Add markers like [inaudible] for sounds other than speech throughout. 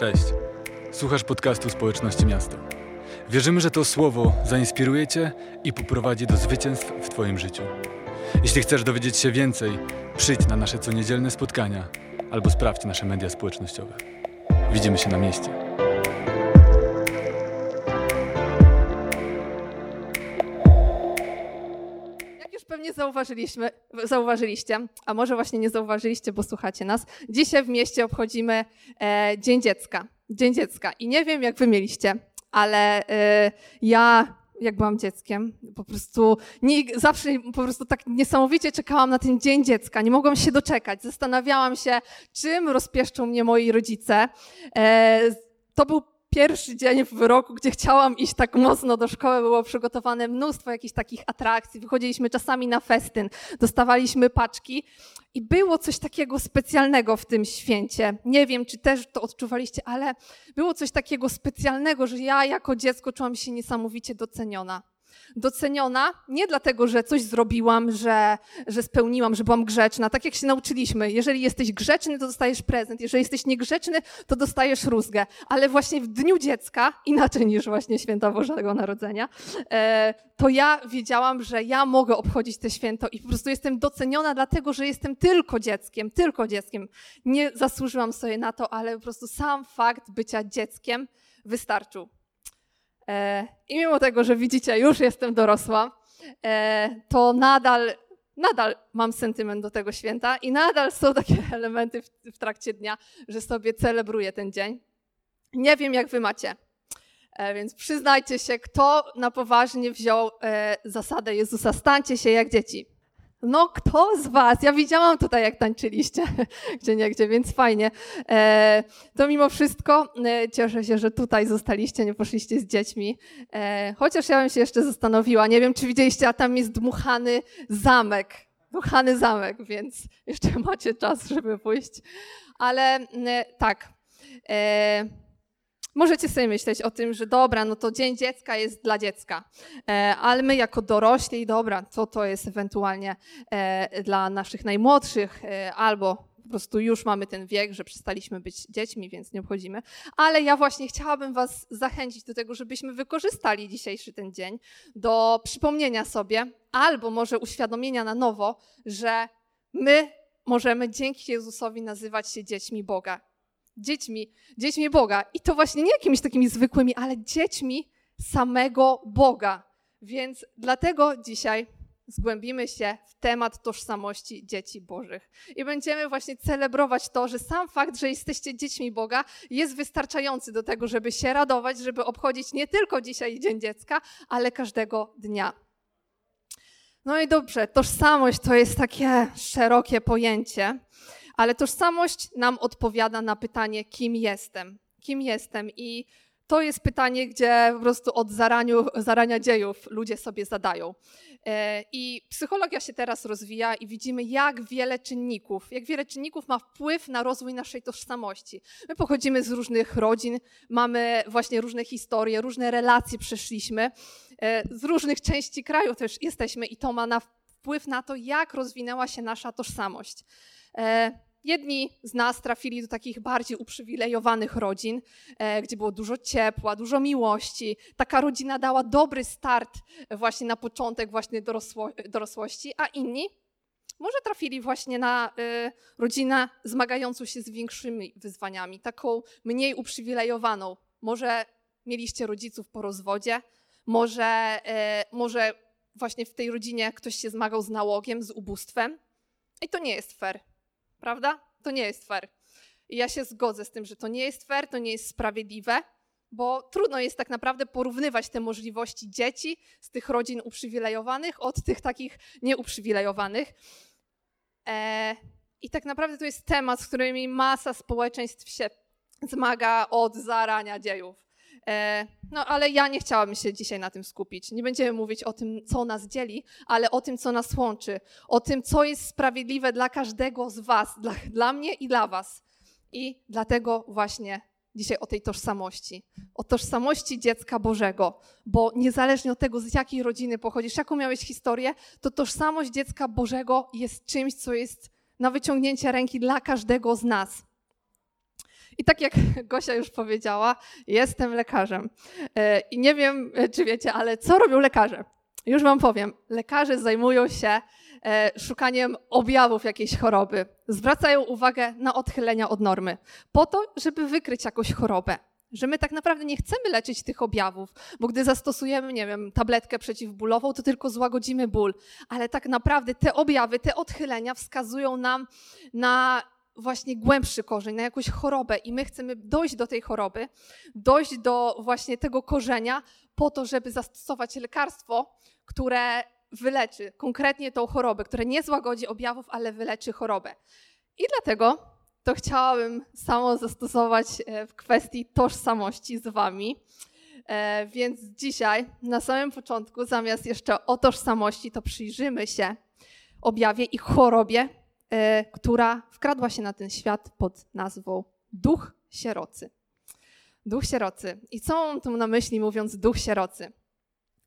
Cześć. Słuchasz podcastu Społeczności Miasto. Wierzymy, że to słowo zainspiruje Cię i poprowadzi do zwycięstw w Twoim życiu. Jeśli chcesz dowiedzieć się więcej, przyjdź na nasze coniedzielne spotkania albo sprawdź nasze media społecznościowe. Widzimy się na mieście. Jak już pewnie zauważyliśmy, zauważyliście, a może właśnie nie zauważyliście, bo słuchacie nas, dzisiaj w mieście obchodzimy e, Dzień Dziecka. Dzień Dziecka. I nie wiem, jak wy mieliście, ale e, ja, jak byłam dzieckiem, po prostu nie, zawsze po prostu tak niesamowicie czekałam na ten Dzień Dziecka. Nie mogłam się doczekać. Zastanawiałam się, czym rozpieszczą mnie moi rodzice. E, to był pierwszy dzień w roku, gdzie chciałam iść tak mocno do szkoły, było przygotowane mnóstwo jakichś takich atrakcji. Wychodziliśmy czasami na festyn, dostawaliśmy paczki i było coś takiego specjalnego w tym święcie. Nie wiem, czy też to odczuwaliście, ale było coś takiego specjalnego, że ja jako dziecko czułam się niesamowicie doceniona doceniona nie dlatego, że coś zrobiłam, że, że spełniłam, że byłam grzeczna. Tak jak się nauczyliśmy, jeżeli jesteś grzeczny, to dostajesz prezent, jeżeli jesteś niegrzeczny, to dostajesz rózgę. Ale właśnie w Dniu Dziecka, inaczej niż właśnie Święta Bożego Narodzenia, e, to ja wiedziałam, że ja mogę obchodzić te święto i po prostu jestem doceniona dlatego, że jestem tylko dzieckiem, tylko dzieckiem. Nie zasłużyłam sobie na to, ale po prostu sam fakt bycia dzieckiem wystarczył. E, I mimo tego, że widzicie, już jestem dorosła, e, to nadal, nadal mam sentyment do tego święta i nadal są takie [laughs] elementy w, w trakcie dnia, że sobie celebruję ten dzień. Nie wiem, jak wy macie. E, więc przyznajcie się, kto na poważnie wziął zasadę Jezusa, stańcie się jak dzieci. No, kto z Was? Ja widziałam tutaj, jak tańczyliście, [laughs] gdzie nie gdzie, więc fajnie. E, to mimo wszystko e, cieszę się, że tutaj zostaliście, nie poszliście z dziećmi. E, chociaż ja bym się jeszcze zastanowiła, nie wiem, czy widzieliście, a tam jest dmuchany zamek. Dmuchany zamek, więc [laughs] jeszcze macie czas, żeby pójść. Ale tak. Możecie sobie myśleć o tym, że dobra, no to Dzień Dziecka jest dla dziecka, e, ale my jako dorośli, dobra, co to jest ewentualnie e, dla naszych najmłodszych, e, albo po prostu już mamy ten wiek, że przestaliśmy być dziećmi, więc nie obchodzimy. Ale ja właśnie chciałabym Was zachęcić do tego, żebyśmy wykorzystali dzisiejszy ten dzień do przypomnienia sobie, albo może uświadomienia na nowo, że my możemy dzięki Jezusowi nazywać się dziećmi Boga dziećmi, dziećmi Boga. I to właśnie nie jakimiś takimi zwykłymi, ale dziećmi samego Boga. Więc dlatego dzisiaj zgłębimy się w temat tożsamości dzieci Bożych. I będziemy właśnie celebrować to, że sam fakt, że jesteście dziećmi Boga, jest wystarczający do tego, żeby się radować, żeby obchodzić nie tylko dzisiaj Dzień Dziecka, ale każdego dnia. No i dobrze, tożsamość to jest takie szerokie pojęcie. Ale tożsamość nam odpowiada na pytanie, kim jestem. Kim jestem? I to jest pytanie, gdzie po prostu od zaraniu, zarania dziejów ludzie sobie zadają. E, I psychologia się teraz rozwija i widzimy, jak wiele czynników, jak wiele czynników ma wpływ na rozwój naszej tożsamości. My pochodzimy z różnych rodzin, mamy właśnie różne historie, różne relacje przeszliśmy, e, z różnych części kraju też jesteśmy i to ma na wpływ na to, jak rozwinęła się nasza tożsamość. E, Jedni z nas trafili do takich bardziej uprzywilejowanych rodzin, e, gdzie było dużo ciepła, dużo miłości. Taka rodzina dała dobry start właśnie na początek właśnie dorosło, dorosłości, a inni może trafili właśnie na y, rodzinę zmagającą się z większymi wyzwaniami, taką mniej uprzywilejowaną. Może mieliście rodziców po rozwodzie, może, może właśnie w tej rodzinie ktoś się zmagał z nałogiem, z ubóstwem. I to nie jest fair prawda? To nie jest fair. I ja się zgodzę z tym, że to nie jest fair, to nie jest sprawiedliwe, bo trudno jest tak naprawdę porównywać te możliwości dzieci z tych rodzin uprzywilejowanych od tych takich nieuprzywilejowanych. E, I tak naprawdę to jest temat, z którym masa społeczeństw się zmaga od zarania dziejów. E, no ale ja nie chciałabym się dzisiaj na tym skupić. Nie będziemy mówić o tym, co nas dzieli, ale o tym, co nas łączy, o tym, co jest sprawiedliwe dla każdego z Was, dla, dla mnie i dla Was. I dlatego właśnie dzisiaj o tej tożsamości, o tożsamości dziecka Bożego, bo niezależnie od tego, z jakiej rodziny pochodzisz, jaką miałeś historię, to tożsamość dziecka Bożego jest czymś, co jest na wyciągnięcie ręki dla każdego z nas. I tak jak [laughs] Gosia już powiedziała, jestem lekarzem. E, I nie wiem, e, czy wiecie, ale co robią lekarze? Już wam powiem. Lekarze zajmują się e, szukaniem objawów jakiejś choroby. Zwracają uwagę na odchylenia od normy, po to, żeby wykryć jakąś chorobę. Że my tak naprawdę nie chcemy leczyć tych objawów, bo gdy zastosujemy, nie wiem, tabletkę przeciwbólową, to tylko złagodzimy ból. Ale tak naprawdę te objawy, te odchylenia wskazują nam na właśnie głębszy korzeń, na jakąś chorobę i my chcemy dojść do tej choroby, dojść do właśnie tego korzenia po to, żeby zastosować lekarstwo, które wyleczy konkretnie tą chorobę, które nie złagodzi objawów, ale wyleczy chorobę. I dlatego to chciałabym samo zastosować e, w kwestii tożsamości z Wami. E, więc dzisiaj, na samym początku, zamiast jeszcze o tożsamości, to przyjrzymy się objawie i chorobie, która wkradła się na ten świat pod nazwą duch sierocy. Duch sierocy. I co mam tu na myśli, mówiąc duch sierocy?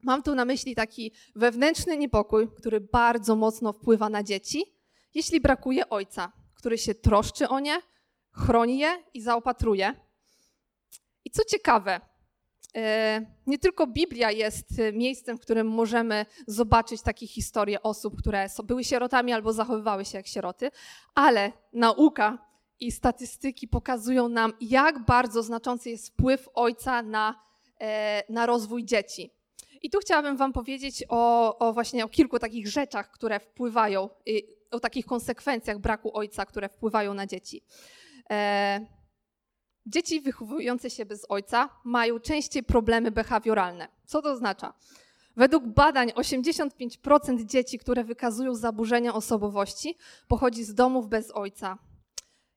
Mam tu na myśli taki wewnętrzny niepokój, który bardzo mocno wpływa na dzieci, jeśli brakuje ojca, który się troszczy o nie, chroni je i zaopatruje. I co ciekawe, nie tylko Biblia jest miejscem, w którym możemy zobaczyć takie historie osób, które były sierotami albo zachowywały się jak sieroty, ale nauka i statystyki pokazują nam, jak bardzo znaczący jest wpływ ojca na, e, na rozwój dzieci. I tu chciałabym Wam powiedzieć o, o właśnie o kilku takich rzeczach, które wpływają, o takich konsekwencjach braku ojca, które wpływają na dzieci. Dzieci wychowujące się bez ojca mają częściej problemy behawioralne. Co to oznacza? Według badań 85% dzieci, które wykazują zaburzenia osobowości, pochodzi z domów bez ojca.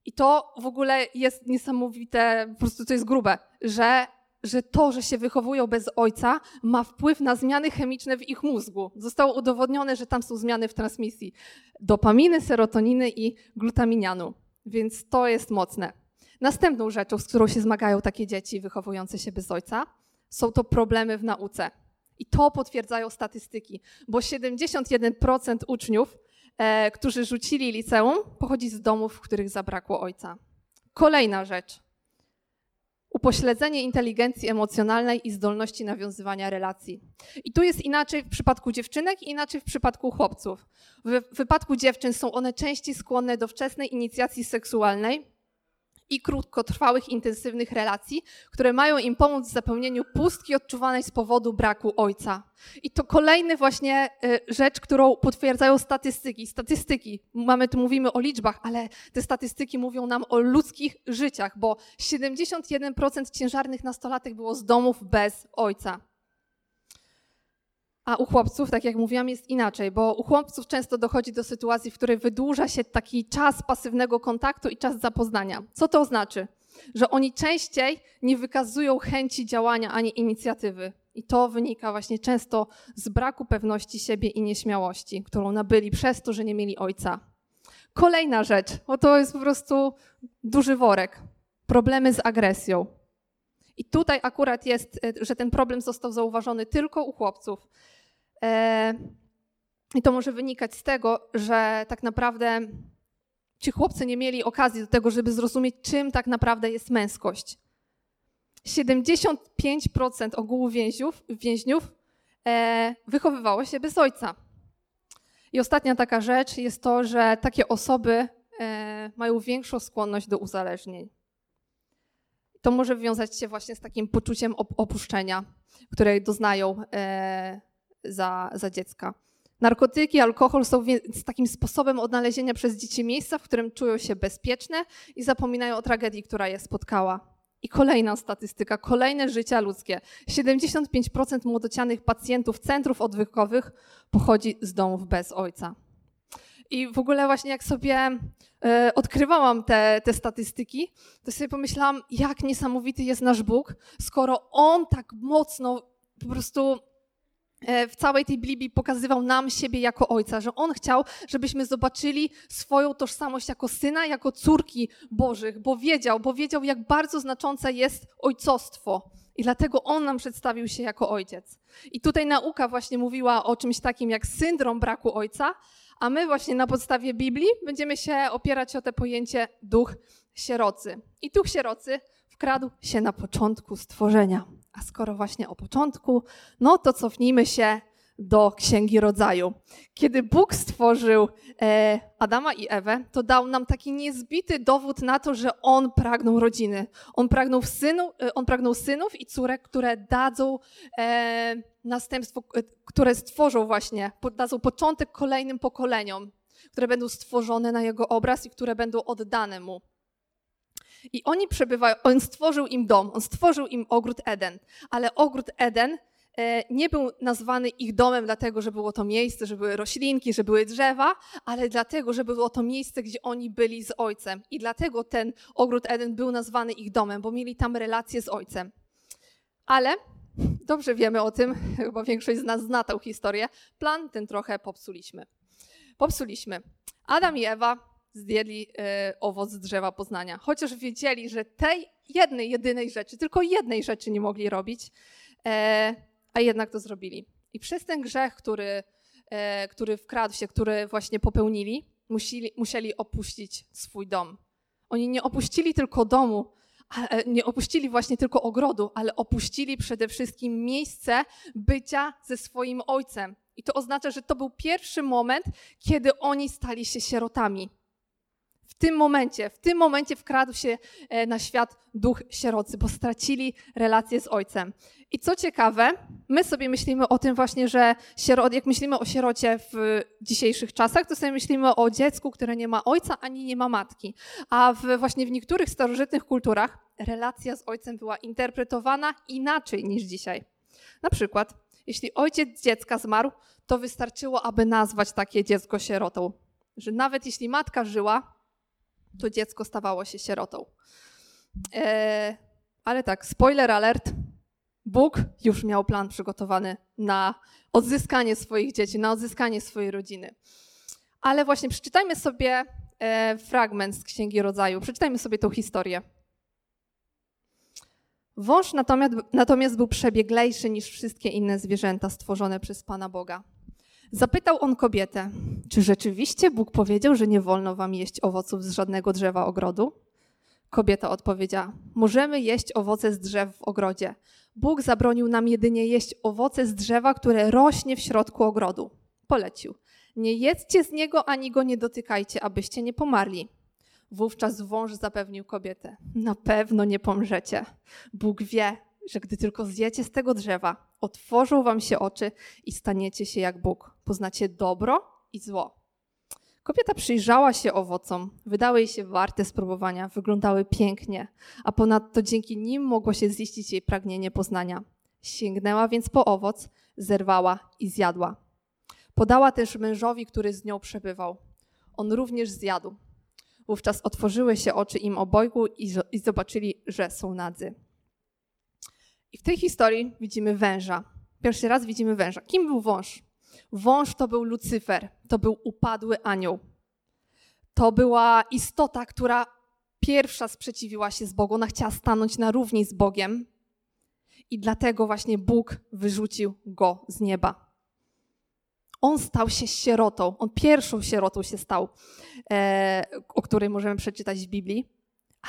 I to w ogóle jest niesamowite, po prostu to jest grube, że że to, że się wychowują bez ojca, ma wpływ na zmiany chemiczne w ich mózgu. Zostało udowodnione, że tam są zmiany w transmisji dopaminy, serotoniny i glutaminianu. Więc to jest mocne. Następną rzeczą, z którą się zmagają takie dzieci wychowujące się bez ojca, są to problemy w nauce. I to potwierdzają statystyki, bo 71% uczniów, e, którzy rzucili liceum, pochodzi z domów, w których zabrakło ojca. Kolejna rzecz upośledzenie inteligencji emocjonalnej i zdolności nawiązywania relacji. I tu jest inaczej w przypadku dziewczynek inaczej w przypadku chłopców. W wypadku dziewczyn są one częściej skłonne do wczesnej inicjacji seksualnej, i krótkotrwałych, intensywnych relacji, które mają im pomóc w zapełnieniu pustki odczuwanej z powodu braku ojca. I to kolejny właśnie y, rzecz, którą potwierdzają statystyki. Statystyki, mamy tu mówimy o liczbach, ale te statystyki mówią nam o ludzkich życiach, bo 71% ciężarnych nastolatek było z domów bez ojca. A u chłopców, tak jak mówiłam, jest inaczej, bo u chłopców często dochodzi do sytuacji, w której wydłuża się taki czas pasywnego kontaktu i czas zapoznania. Co to oznacza? Że oni częściej nie wykazują chęci działania ani inicjatywy. I to wynika właśnie często z braku pewności siebie i nieśmiałości, którą nabyli przez to, że nie mieli ojca. Kolejna rzecz, bo to jest po prostu duży worek. Problemy z agresją. I tutaj akurat jest, że ten problem został zauważony tylko u chłopców. E, I to może wynikać z tego, że tak naprawdę ci chłopcy nie mieli okazji do tego, żeby zrozumieć, czym tak naprawdę jest męskość. 75% ogółu więźniów, więźniów e, wychowywało się bez ojca. I ostatnia taka rzecz jest to, że takie osoby e, mają większą skłonność do uzależnień. To może wiązać się właśnie z takim poczuciem opuszczenia, które doznają za, za dziecka. Narkotyki, alkohol są więc takim sposobem odnalezienia przez dzieci miejsca, w którym czują się bezpieczne i zapominają o tragedii, która je spotkała. I kolejna statystyka, kolejne życia ludzkie. 75% młodocianych pacjentów centrów odwykowych pochodzi z domów bez ojca. I w ogóle właśnie jak sobie e, odkrywałam te, te statystyki, to sobie pomyślałam, jak niesamowity jest nasz Bóg, skoro On tak mocno po prostu w całej tej Biblii pokazywał nam siebie jako ojca, że on chciał, żebyśmy zobaczyli swoją tożsamość jako syna, jako córki Bożych, bo wiedział, bo wiedział, jak bardzo znaczące jest ojcostwo. I dlatego on nam przedstawił się jako ojciec. I tutaj nauka właśnie mówiła o czymś takim jak syndrom braku ojca, a my właśnie na podstawie Biblii będziemy się opierać o to pojęcie duch sierocy. I duch sierocy wkradł się na początku stworzenia. A skoro właśnie o początku, no to cofnijmy się do Księgi Rodzaju. Kiedy Bóg stworzył e, Adama i Ewę, to dał nam taki niezbity dowód na to, że On pragnął rodziny. On pragnął, synu, e, on pragnął synów i córek, które dadzą e, następstwo, e, które stworzą właśnie, dadzą początek kolejnym pokoleniom, które będą stworzone na Jego obraz i które będą oddane Mu. I oni przebywają, on stworzył im dom, on stworzył im ogród Eden, ale ogród Eden e, nie był nazwany ich domem dlatego, że było to miejsce, że były roślinki, że były drzewa, ale dlatego, że było to miejsce, gdzie oni byli z ojcem. I dlatego ten ogród Eden był nazwany ich domem, bo mieli tam relacje z ojcem. Ale dobrze wiemy o tym, [laughs] chyba większość z nas zna tę historię, plan ten trochę popsuliśmy. Popsuliśmy. Adam i Ewa zjedli e, owoc z drzewa poznania. Chociaż wiedzieli, że tej jednej, jedynej rzeczy, tylko jednej rzeczy nie mogli robić, e, a jednak to zrobili. I przez ten grzech, który, e, który wkradł się, który właśnie popełnili, musieli, musieli opuścić swój dom. Oni nie opuścili tylko domu, nie opuścili właśnie tylko ogrodu, ale opuścili przede wszystkim miejsce bycia ze swoim ojcem. I to oznacza, że to był pierwszy moment, kiedy oni stali się sierotami. Tym momencie, w tym momencie wkradł się e, na świat duch sierocy, bo stracili relację z ojcem. I co ciekawe, my sobie myślimy o tym właśnie, że sierot, jak myślimy o sierocie w dzisiejszych czasach, to sobie myślimy o dziecku, które nie ma ojca ani nie ma matki. A w, właśnie w niektórych starożytnych kulturach relacja z ojcem była interpretowana inaczej niż dzisiaj. Na przykład, jeśli ojciec dziecka zmarł, to wystarczyło, aby nazwać takie dziecko sierotą. Że nawet jeśli matka żyła, to dziecko stawało się sierotą. E, ale tak, spoiler alert, Bóg już miał plan przygotowany na odzyskanie swoich dzieci, na odzyskanie swojej rodziny. Ale właśnie przeczytajmy sobie e, fragment z Księgi Rodzaju, przeczytajmy sobie tą historię. Wąż natomiast, natomiast był przebieglejszy niż wszystkie inne zwierzęta stworzone przez Pana Boga. Zapytał on kobietę, czy rzeczywiście Bóg powiedział, że nie wolno wam jeść owoców z żadnego drzewa ogrodu? Kobieta odpowiedziała: Możemy jeść owoce z drzew w ogrodzie. Bóg zabronił nam jedynie jeść owoce z drzewa, które rośnie w środku ogrodu. Polecił: Nie jedzcie z niego ani go nie dotykajcie, abyście nie pomarli. Wówczas wąż zapewnił kobietę: Na pewno nie pomrzecie. Bóg wie, że gdy tylko zjecie z tego drzewa, otworzą wam się oczy i staniecie się jak Bóg. Poznacie dobro i zło. Kobieta przyjrzała się owocom, wydały jej się warte spróbowania, wyglądały pięknie, a ponadto dzięki nim mogło się ziścić jej pragnienie poznania. Sięgnęła więc po owoc, zerwała i zjadła. Podała też mężowi, który z nią przebywał. On również zjadł. Wówczas otworzyły się oczy im obojgu i zobaczyli, że są nadzy. I w tej historii widzimy węża. Pierwszy raz widzimy węża. Kim był wąż? Wąż to był Lucyfer, to był upadły anioł. To była istota, która pierwsza sprzeciwiła się z Bogu. Ona chciała stanąć na równi z Bogiem. I dlatego właśnie Bóg wyrzucił go z nieba. On stał się sierotą. On pierwszą sierotą się stał, e, o której możemy przeczytać w Biblii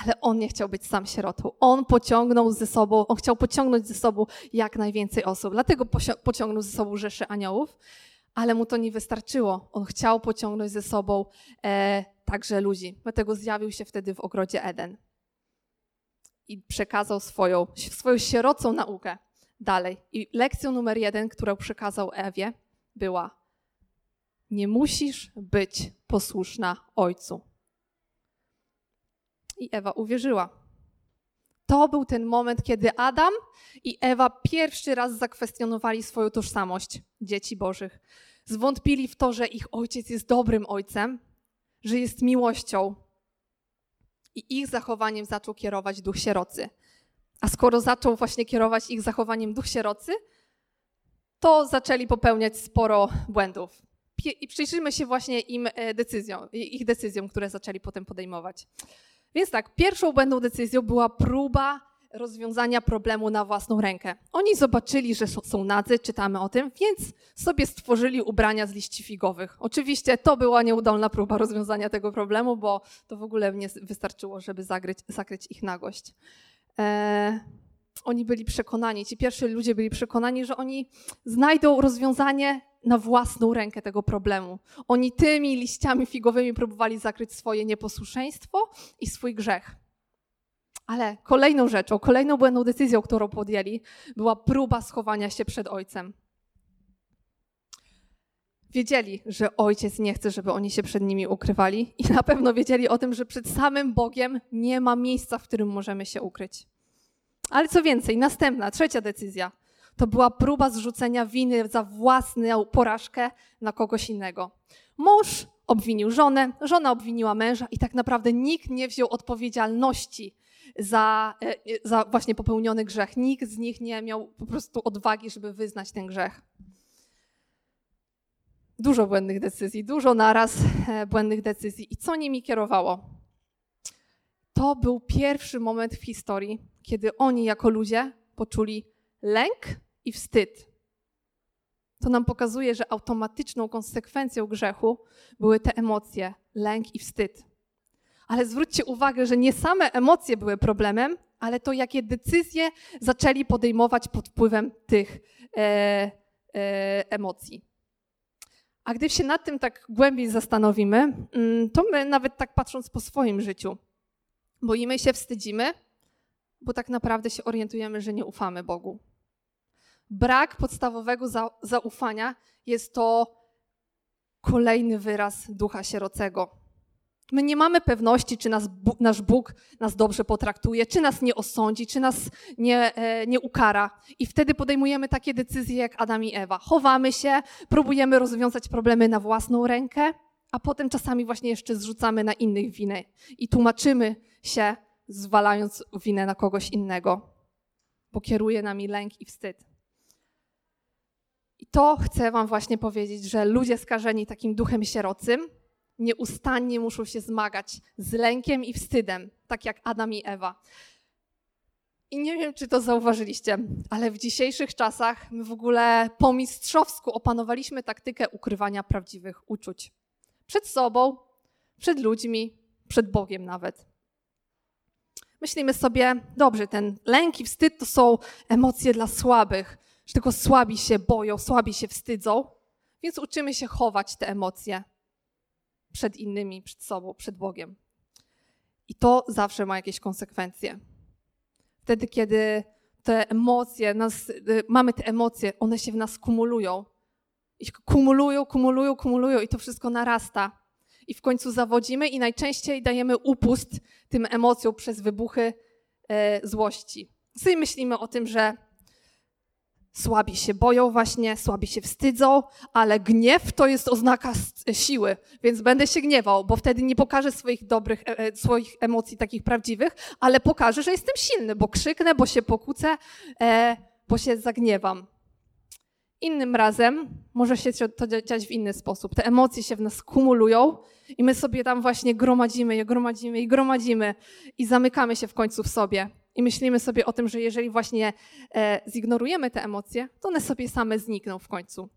ale on nie chciał być sam sierotą. On pociągnął ze sobą, on chciał pociągnąć ze sobą jak najwięcej osób. Dlatego pociągnął ze sobą rzeszę aniołów, ale mu to nie wystarczyło. On chciał pociągnąć ze sobą e, także ludzi. Dlatego zjawił się wtedy w ogrodzie Eden i przekazał swoją, swoją sierocą naukę dalej. I lekcją numer jeden, którą przekazał Ewie, była: Nie musisz być posłuszna ojcu i Ewa uwierzyła. To był ten moment, kiedy Adam i Ewa pierwszy raz zakwestionowali swoją tożsamość dzieci Bożych. Zwątpili w to, że ich ojciec jest dobrym ojcem, że jest miłością. I ich zachowaniem zaczął kierować duch sierocy. A skoro zaczął właśnie kierować ich zachowaniem duch sierocy, to zaczęli popełniać sporo błędów. I przyjrzyjmy się właśnie im e, decyzjom, ich decyzjom, które zaczęli potem podejmować. Więc tak, pierwszą błędną decyzją była próba rozwiązania problemu na własną rękę. Oni zobaczyli, że są nadzy, czytamy o tym, więc sobie stworzyli ubrania z liści figowych. Oczywiście to była nieudolna próba rozwiązania tego problemu, bo to w ogóle nie wystarczyło, żeby zagryć, zakryć ich nagość. Eee, oni byli przekonani, ci pierwsi ludzie byli przekonani, że oni znajdą rozwiązanie na własną rękę tego problemu. Oni tymi liściami figowymi próbowali zakryć swoje nieposłuszeństwo i swój grzech. Ale kolejną rzeczą, kolejną błędną decyzją, którą podjęli, była próba schowania się przed ojcem. Wiedzieli, że ojciec nie chce, żeby oni się przed nimi ukrywali, i na pewno wiedzieli o tym, że przed samym Bogiem nie ma miejsca, w którym możemy się ukryć. Ale co więcej, następna, trzecia decyzja to była próba zrzucenia winy za własną porażkę na kogoś innego. Mąż obwinił żonę, żona obwiniła męża i tak naprawdę nikt nie wziął odpowiedzialności za, e, za właśnie popełniony grzech. Nikt z nich nie miał po prostu odwagi, żeby wyznać ten grzech. Dużo błędnych decyzji, dużo naraz e, błędnych decyzji. I co nimi kierowało? To był pierwszy moment w historii, kiedy oni jako ludzie poczuli lęk i wstyd. To nam pokazuje, że automatyczną konsekwencją grzechu były te emocje, lęk i wstyd. Ale zwróćcie uwagę, że nie same emocje były problemem, ale to, jakie decyzje zaczęli podejmować pod wpływem tych e, e, emocji. A gdy się nad tym tak głębiej zastanowimy, mm, to my nawet tak patrząc po swoim życiu, boimy się, wstydzimy, bo tak naprawdę się orientujemy, że nie ufamy Bogu. Brak podstawowego zaufania jest to kolejny wyraz ducha sierocego. My nie mamy pewności, czy nas, nasz Bóg nas dobrze potraktuje, czy nas nie osądzi, czy nas nie, e, nie ukara. I wtedy podejmujemy takie decyzje jak Adam i Ewa. Chowamy się, próbujemy rozwiązać problemy na własną rękę, a potem czasami właśnie jeszcze zrzucamy na innych winę i tłumaczymy się, zwalając winę na kogoś innego, bo kieruje nami lęk i wstyd. I to chcę Wam właśnie powiedzieć, że ludzie skażeni takim duchem sierocym nieustannie muszą się zmagać z lękiem i wstydem, tak jak Adam i Ewa. I nie wiem, czy to zauważyliście, ale w dzisiejszych czasach my w ogóle po mistrzowsku opanowaliśmy taktykę ukrywania prawdziwych uczuć. Przed sobą, przed ludźmi, przed Bogiem nawet. Myślimy sobie, dobrze, ten lęk i wstyd to są emocje dla słabych, że tylko słabi się boją, słabi się wstydzą, więc uczymy się chować te emocje przed innymi, przed sobą, przed Bogiem. I to zawsze ma jakieś konsekwencje. Wtedy, kiedy te emocje, nas, y, mamy te emocje, one się w nas kumulują. I kumulują, kumulują, kumulują i to wszystko narasta. I w końcu zawodzimy i najczęściej dajemy upust tym emocjom przez wybuchy e, złości. Sobie myślimy o tym, że Słabi się boją właśnie, słabi się wstydzą, ale gniew to jest oznaka siły, więc będę się gniewał, bo wtedy nie pokażę swoich dobrych, e, e, swoich emocji takich prawdziwych, ale pokażę, że jestem silny, bo krzyknę, bo się pokłócę, e, bo się zagniewam. Innym razem może się to dziać w inny sposób. Te emocje się w nas kumulują i my sobie tam właśnie gromadzimy je, gromadzimy i gromadzimy i zamykamy się w końcu w sobie. I myślimy sobie o tym, że jeżeli właśnie e, zignorujemy te emocje, to one sobie same znikną w końcu.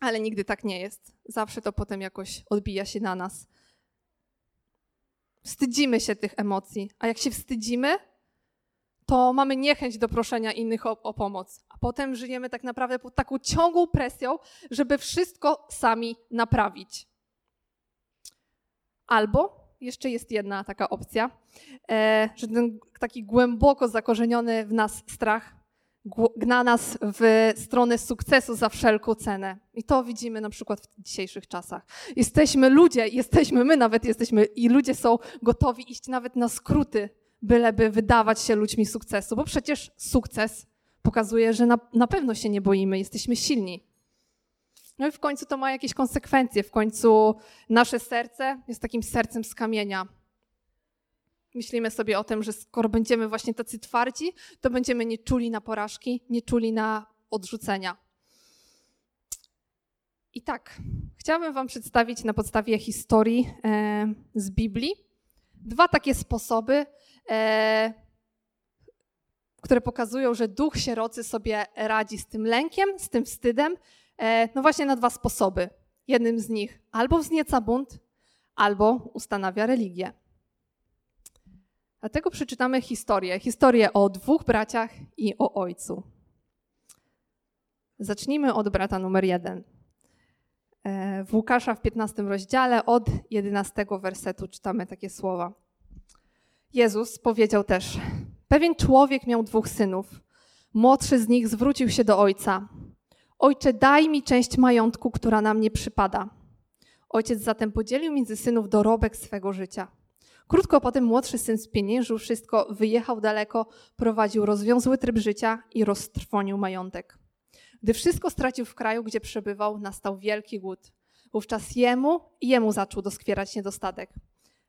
Ale nigdy tak nie jest. Zawsze to potem jakoś odbija się na nas. Wstydzimy się tych emocji, a jak się wstydzimy, to mamy niechęć do proszenia innych o, o, pomoc. A potem żyjemy tak naprawdę pod taką ciągłą presją, żeby wszystko sami naprawić. Albo jeszcze jest jedna taka opcja, e, że ten taki głęboko zakorzeniony w nas strach gna nas w stronę sukcesu za wszelką cenę. I to widzimy na przykład w dzisiejszych czasach. Jesteśmy ludzie, jesteśmy, my nawet jesteśmy i ludzie są gotowi iść nawet na skróty, byleby wydawać się ludźmi sukcesu, bo przecież sukces pokazuje, że na, na pewno się nie boimy, jesteśmy silni. No i w końcu to ma jakieś konsekwencje. W końcu nasze serce jest takim sercem z kamienia. Myślimy sobie o tym, że skoro będziemy właśnie tacy twardzi, to będziemy nie czuli na porażki, nie czuli na odrzucenia. I tak, chciałabym Wam przedstawić na podstawie historii e, z Biblii dwa takie sposoby e, które pokazują, że duch sierocy sobie radzi z tym lękiem, z tym wstydem, no właśnie na dwa sposoby. Jednym z nich albo wznieca bunt, albo ustanawia religię. Dlatego przeczytamy historię. Historię o dwóch braciach i o ojcu. Zacznijmy od brata numer jeden. E, w Łukasza w 15 rozdziale od 11 wersetu czytamy takie słowa. Jezus powiedział też: Pewien człowiek miał dwóch synów. Młodszy z nich zwrócił się do ojca: Ojcze, daj mi część majątku, która nam nie przypada. Ojciec zatem podzielił między synów dorobek swego życia. Krótko potem młodszy syn spieniężył wszystko, wyjechał daleko, prowadził rozwiązły tryb życia i roztrwonił majątek. Gdy wszystko stracił w kraju, gdzie przebywał, nastał wielki głód. Wówczas jemu i jemu zaczął doskwierać niedostatek.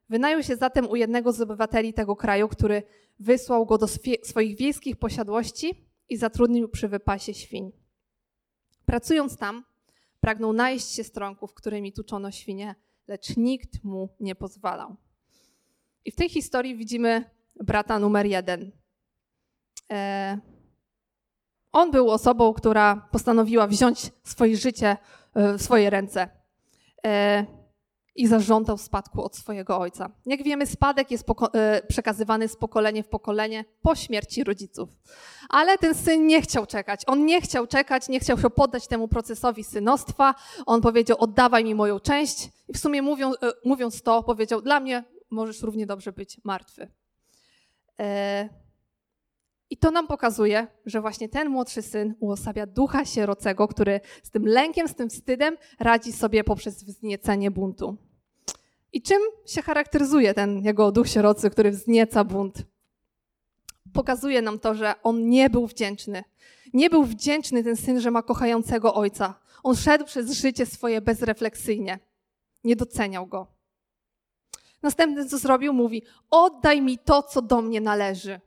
Wynajął się zatem u jednego z obywateli tego kraju, który wysłał go do swoich wiejskich posiadłości i zatrudnił przy wypasie świń. Pracując tam, pragnął najeść się stronków, którymi tuczono świnie, lecz nikt mu nie pozwalał. I w tej historii widzimy brata numer jeden. E, on był osobą, która postanowiła wziąć swoje życie e, w swoje ręce e, i zażądał spadku od swojego ojca. Jak wiemy, spadek jest przekazywany z pokolenia w pokolenie po śmierci rodziców. Ale ten syn nie chciał czekać. On nie chciał czekać, nie chciał się poddać temu procesowi synostwa. On powiedział: Oddawaj mi moją część. I w sumie mówiąc, mówiąc to, powiedział: Dla mnie możesz równie dobrze być martwy. E, I to nam pokazuje, że właśnie ten młodszy syn uosabia ducha sierocego, który z tym lękiem, z tym wstydem radzi sobie poprzez wzniecenie buntu. I czym się charakteryzuje ten jego duch sierocy, który wznieca bunt? Pokazuje nam to, że on nie był wdzięczny. Nie był wdzięczny ten syn, że ma kochającego ojca. On szedł przez życie swoje bezrefleksyjnie. Nie doceniał go. Następne, co zrobił, mówi: Oddaj mi to, co do mnie należy.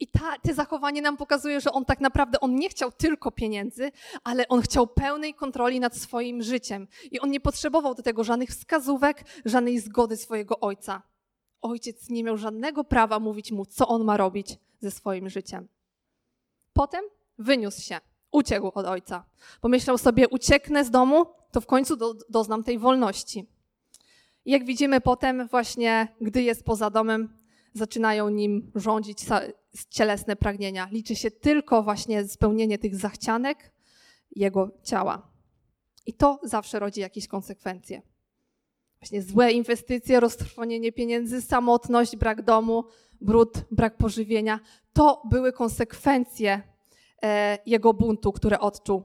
I ta, te zachowanie nam pokazuje, że on tak naprawdę on nie chciał tylko pieniędzy, ale on chciał pełnej kontroli nad swoim życiem. I on nie potrzebował do tego żadnych wskazówek, żadnej zgody swojego ojca. Ojciec nie miał żadnego prawa mówić mu, co on ma robić ze swoim życiem. Potem wyniósł się, uciekł od ojca. Pomyślał sobie, ucieknę z domu, to w końcu do, doznam tej wolności. I jak widzimy potem właśnie, gdy jest poza domem, zaczynają nim rządzić cielesne pragnienia. Liczy się tylko właśnie spełnienie tych zachcianek jego ciała. I to zawsze rodzi jakieś konsekwencje. Właśnie złe inwestycje, roztrwonienie pieniędzy, samotność, brak domu, brud, brak pożywienia. To były konsekwencje e, jego buntu, które odczuł.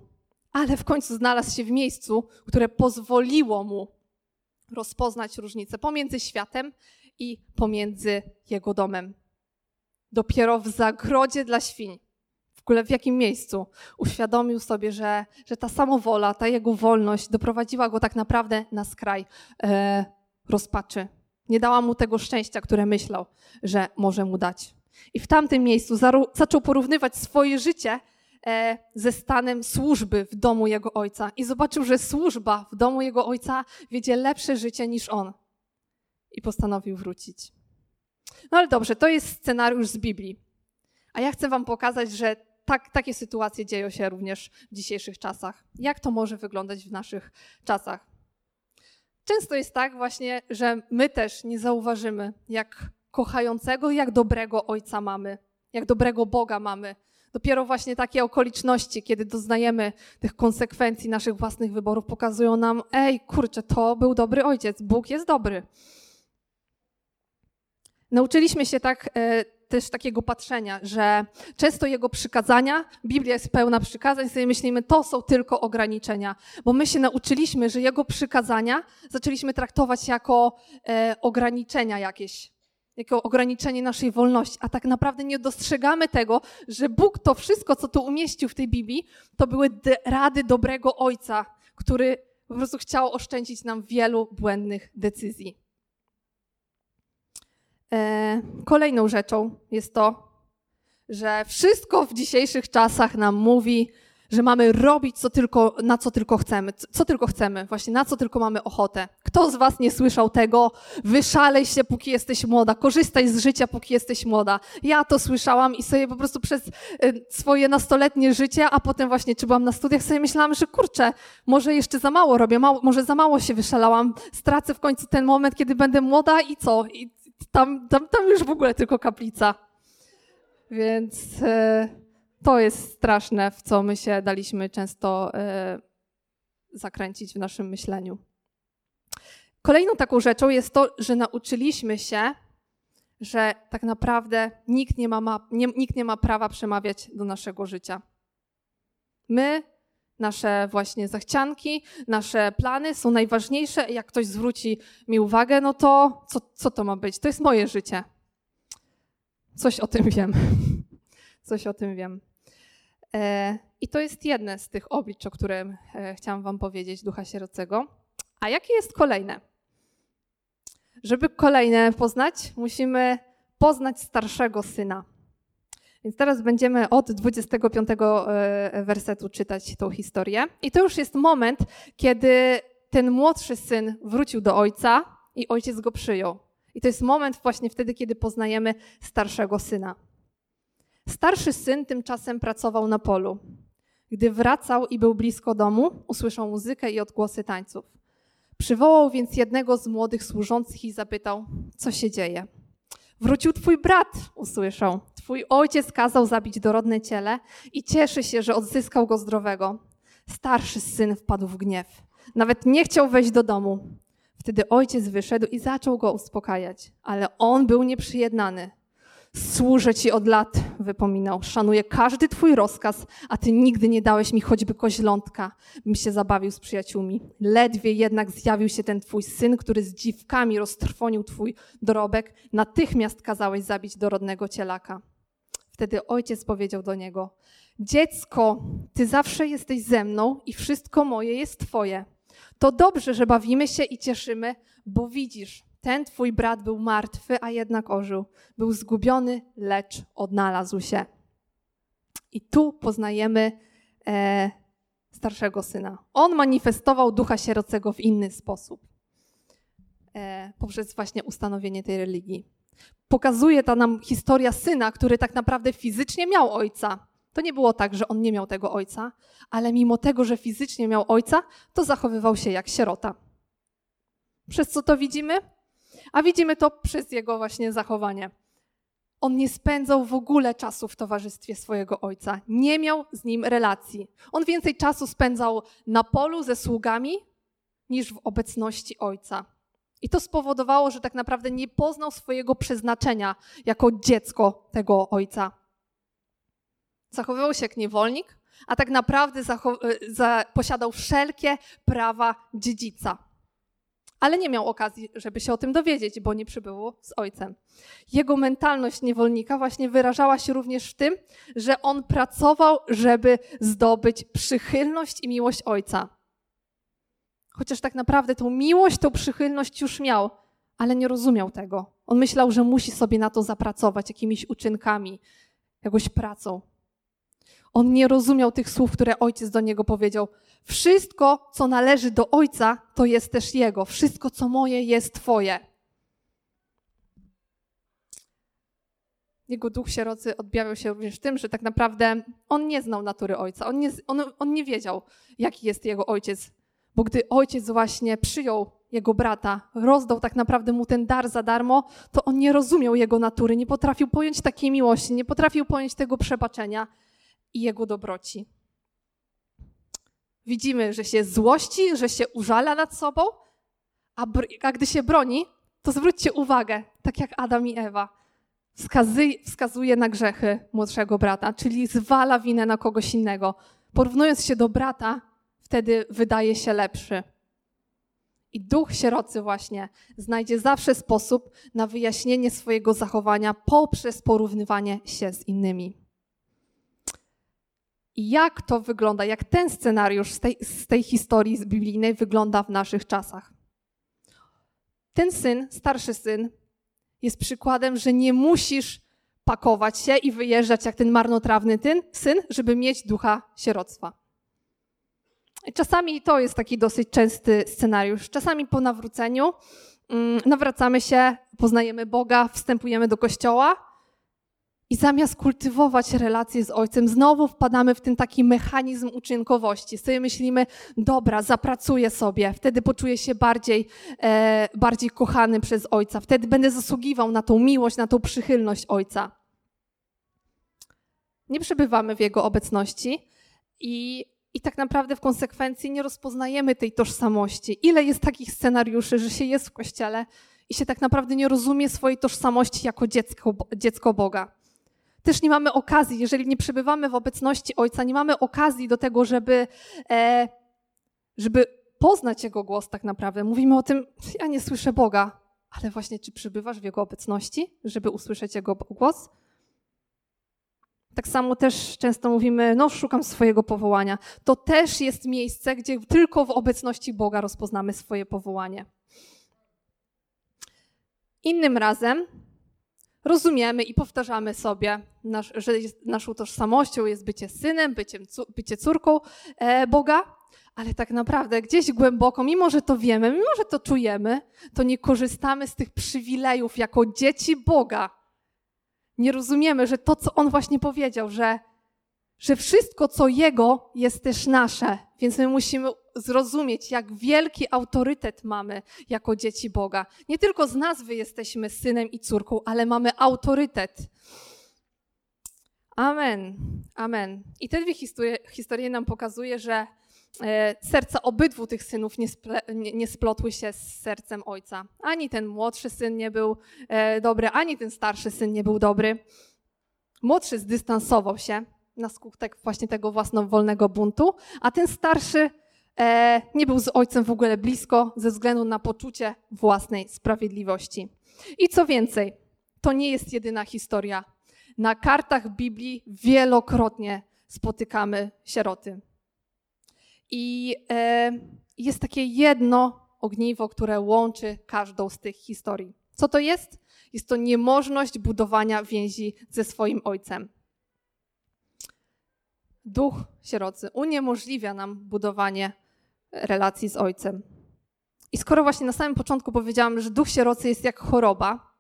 Ale w końcu znalazł się w miejscu, które pozwoliło mu rozpoznać różnicę pomiędzy światem i pomiędzy jego domem. Dopiero w zagrodzie dla świń, w ogóle w jakim miejscu, uświadomił sobie, że, że ta samowola, ta jego wolność doprowadziła go tak naprawdę na skraj e, rozpaczy. Nie dała mu tego szczęścia, które myślał, że może mu dać. I w tamtym miejscu zaczął porównywać swoje życie E, ze stanem służby w domu jego ojca i zobaczył, że służba w domu jego ojca wiedzie lepsze życie niż on. I postanowił wrócić. No ale dobrze, to jest scenariusz z Biblii. A ja chcę Wam pokazać, że tak, takie sytuacje dzieją się również w dzisiejszych czasach. Jak to może wyglądać w naszych czasach? Często jest tak właśnie, że my też nie zauważymy, jak kochającego, jak dobrego ojca mamy, jak dobrego Boga mamy, Dopiero właśnie takie okoliczności, kiedy doznajemy tych konsekwencji naszych własnych wyborów, pokazują nam: ej, kurczę, to był dobry ojciec, Bóg jest dobry. Nauczyliśmy się tak e, też takiego patrzenia, że często jego przykazania, Biblia jest pełna przykazań, sobie myślimy, to są tylko ograniczenia, bo my się nauczyliśmy, że jego przykazania zaczęliśmy traktować jako e, ograniczenia jakieś jako ograniczenie naszej wolności, a tak naprawdę nie dostrzegamy tego, że Bóg to wszystko, co tu umieścił w tej Biblii, to były rady dobrego Ojca, który po prostu chciał oszczędzić nam wielu błędnych decyzji. E, kolejną rzeczą jest to, że wszystko w dzisiejszych czasach nam mówi, że mamy robić co tylko, na co tylko chcemy, co tylko chcemy, właśnie na co tylko mamy ochotę. Kto z was nie słyszał tego? Wyszalej się, póki jesteś młoda, korzystaj z życia, póki jesteś młoda. Ja to słyszałam i sobie po prostu przez y, swoje nastoletnie życie, a potem właśnie, czy byłam na studiach, sobie myślałam, że kurczę, może jeszcze za mało robię, mało, może za mało się wyszalałam, stracę w końcu ten moment, kiedy będę młoda i co? I tam, tam, tam już w ogóle tylko kaplica. Więc e, to jest straszne, w co my się daliśmy często e, zakręcić w naszym myśleniu. Kolejną taką rzeczą jest to, że nauczyliśmy się, że tak naprawdę nikt nie ma, ma nie, nikt nie ma prawa przemawiać do naszego życia. My, nasze właśnie zachcianki, nasze plany są najważniejsze. Jak ktoś zwróci mi uwagę, no to co, co to ma być? To jest moje życie. Coś o tym wiem. [laughs] Coś o tym wiem. E, I to jest jedne z tych oblicz, o którym e, chciałam Wam powiedzieć, Ducha Sierocego. A jakie jest kolejne? Żeby kolejne poznać, musimy poznać starszego syna. Więc teraz będziemy od 25 e, wersetu czytać tą historię. I to już jest moment, kiedy ten młodszy syn wrócił do ojca i ojciec go przyjął. I to jest moment właśnie wtedy, kiedy poznajemy starszego syna. Starszy syn tymczasem pracował na polu. Gdy wracał i był blisko domu, usłyszał muzykę i odgłosy tańców. Przywołał więc jednego z młodych służących i zapytał, co się dzieje. Wrócił twój brat, usłyszał. Twój ojciec kazał zabić dorodne ciele i cieszy się, że odzyskał go zdrowego. Starszy syn wpadł w gniew. Nawet nie chciał wejść do domu. Wtedy ojciec wyszedł i zaczął go uspokajać, ale on był nieprzyjednany. Służę ci od lat, wypominał. Szanuję każdy twój rozkaz, a ty nigdy nie dałeś mi choćby koźlątka, bym się zabawił z przyjaciółmi. Ledwie jednak zjawił się ten twój syn, który z dziwkami roztrwonił twój dorobek. Natychmiast kazałeś zabić dorodnego cielaka. Wtedy ojciec powiedział do niego: Dziecko, ty zawsze jesteś ze mną i wszystko moje jest twoje. To dobrze, że bawimy się i cieszymy, bo widzisz, ten twój brat był martwy, a jednak ożył. Był zgubiony, lecz odnalazł się. I tu poznajemy e, starszego syna. On manifestował ducha sierocego w inny sposób. E, poprzez właśnie ustanowienie tej religii. Pokazuje ta nam historia syna, który tak naprawdę fizycznie miał ojca. To nie było tak, że on nie miał tego ojca, ale mimo tego, że fizycznie miał ojca, to zachowywał się jak sierota. Przez co to widzimy? A widzimy to przez jego właśnie zachowanie. On nie spędzał w ogóle czasu w towarzystwie swojego ojca, nie miał z nim relacji. On więcej czasu spędzał na polu ze sługami niż w obecności ojca. I to spowodowało, że tak naprawdę nie poznał swojego przeznaczenia jako dziecko tego ojca. Zachowywał się jak niewolnik, a tak naprawdę posiadał wszelkie prawa dziedzica ale nie miał okazji, żeby się o tym dowiedzieć, bo nie przybyło z ojcem. Jego mentalność niewolnika właśnie wyrażała się również w tym, że on pracował, żeby zdobyć przychylność i miłość ojca. Chociaż tak naprawdę tą miłość, tą przychylność już miał, ale nie rozumiał tego. On myślał, że musi sobie na to zapracować jakimiś uczynkami, jakąś pracą. On nie rozumiał tych słów, które ojciec do niego powiedział. Wszystko, co należy do ojca, to jest też jego. Wszystko, co moje, jest twoje. Jego duch sierocy odbijał się również w tym, że tak naprawdę on nie znał natury ojca. On nie, on, on nie wiedział, jaki jest jego ojciec. Bo gdy ojciec właśnie przyjął jego brata, rozdał tak naprawdę mu ten dar za darmo, to on nie rozumiał jego natury, nie potrafił pojąć takiej miłości, nie potrafił pojąć tego przebaczenia i jego dobroci. Widzimy, że się złości, że się użala nad sobą, a, a gdy się broni, to zwróćcie uwagę, tak jak Adam i Ewa, wskazuje na grzechy młodszego brata, czyli zwala winę na kogoś innego. Porównując się do brata, wtedy wydaje się lepszy. I duch sierocy właśnie znajdzie zawsze sposób na wyjaśnienie swojego zachowania poprzez porównywanie się z innymi. Jak to wygląda, jak ten scenariusz z tej, z tej historii z biblijnej wygląda w naszych czasach. Ten syn, starszy syn, jest przykładem, że nie musisz pakować się i wyjeżdżać jak ten marnotrawny ten, syn, żeby mieć ducha sieroctwa. Czasami to jest taki dosyć częsty scenariusz. Czasami po nawróceniu mm, nawracamy się, poznajemy Boga, wstępujemy do kościoła i zamiast kultywować relacje z Ojcem, znowu wpadamy w ten taki mechanizm uczynkowości. Sobie myślimy, dobra, zapracuję sobie, wtedy poczuję się bardziej, e, bardziej kochany przez Ojca, wtedy będę zasługiwał na tą miłość, na tą przychylność Ojca. Nie przebywamy w Jego obecności i, i tak naprawdę w konsekwencji nie rozpoznajemy tej tożsamości. Ile jest takich scenariuszy, że się jest w kościele i się tak naprawdę nie rozumie swojej tożsamości jako dziecko, dziecko Boga też nie mamy okazji, jeżeli nie przebywamy w obecności Ojca, nie mamy okazji do tego, żeby, e, żeby poznać Jego głos tak naprawdę. Mówimy o tym, ja nie słyszę Boga, ale właśnie czy przybywasz w Jego obecności, żeby usłyszeć Jego głos? Tak samo też często mówimy, no szukam swojego powołania. To też jest miejsce, gdzie tylko w obecności Boga rozpoznamy swoje powołanie. Innym razem rozumiemy i powtarzamy sobie, że naszą tożsamością jest bycie synem, bycie córką e, Boga, ale tak naprawdę gdzieś głęboko, mimo że to wiemy, mimo że to czujemy, to nie korzystamy z tych przywilejów jako dzieci Boga. Nie rozumiemy, że to, co On właśnie powiedział, że że wszystko, co Jego, jest też nasze. Więc my musimy zrozumieć, jak wielki autorytet mamy jako dzieci Boga. Nie tylko z nazwy jesteśmy synem i córką, ale mamy autorytet. Amen. Amen. I te dwie historie, historie nam pokazuje, że e, serca obydwu tych synów nie, sple, nie, nie, splotły się z sercem ojca. Ani ten młodszy syn nie był e, dobry, ani ten starszy syn nie był dobry. Młodszy zdystansował się, na skutek właśnie tego własnowolnego buntu, a ten starszy e, nie był z ojcem w ogóle blisko ze względu na poczucie własnej sprawiedliwości. I co więcej, to nie jest jedyna historia. Na kartach Biblii wielokrotnie spotykamy sieroty. I e, jest takie jedno ogniwo, które łączy każdą z tych historii. Co to jest? Jest to niemożność budowania więzi ze swoim ojcem duch sierocy uniemożliwia nam budowanie relacji z ojcem. I skoro właśnie na samym początku powiedziałam, że duch sierocy jest jak choroba,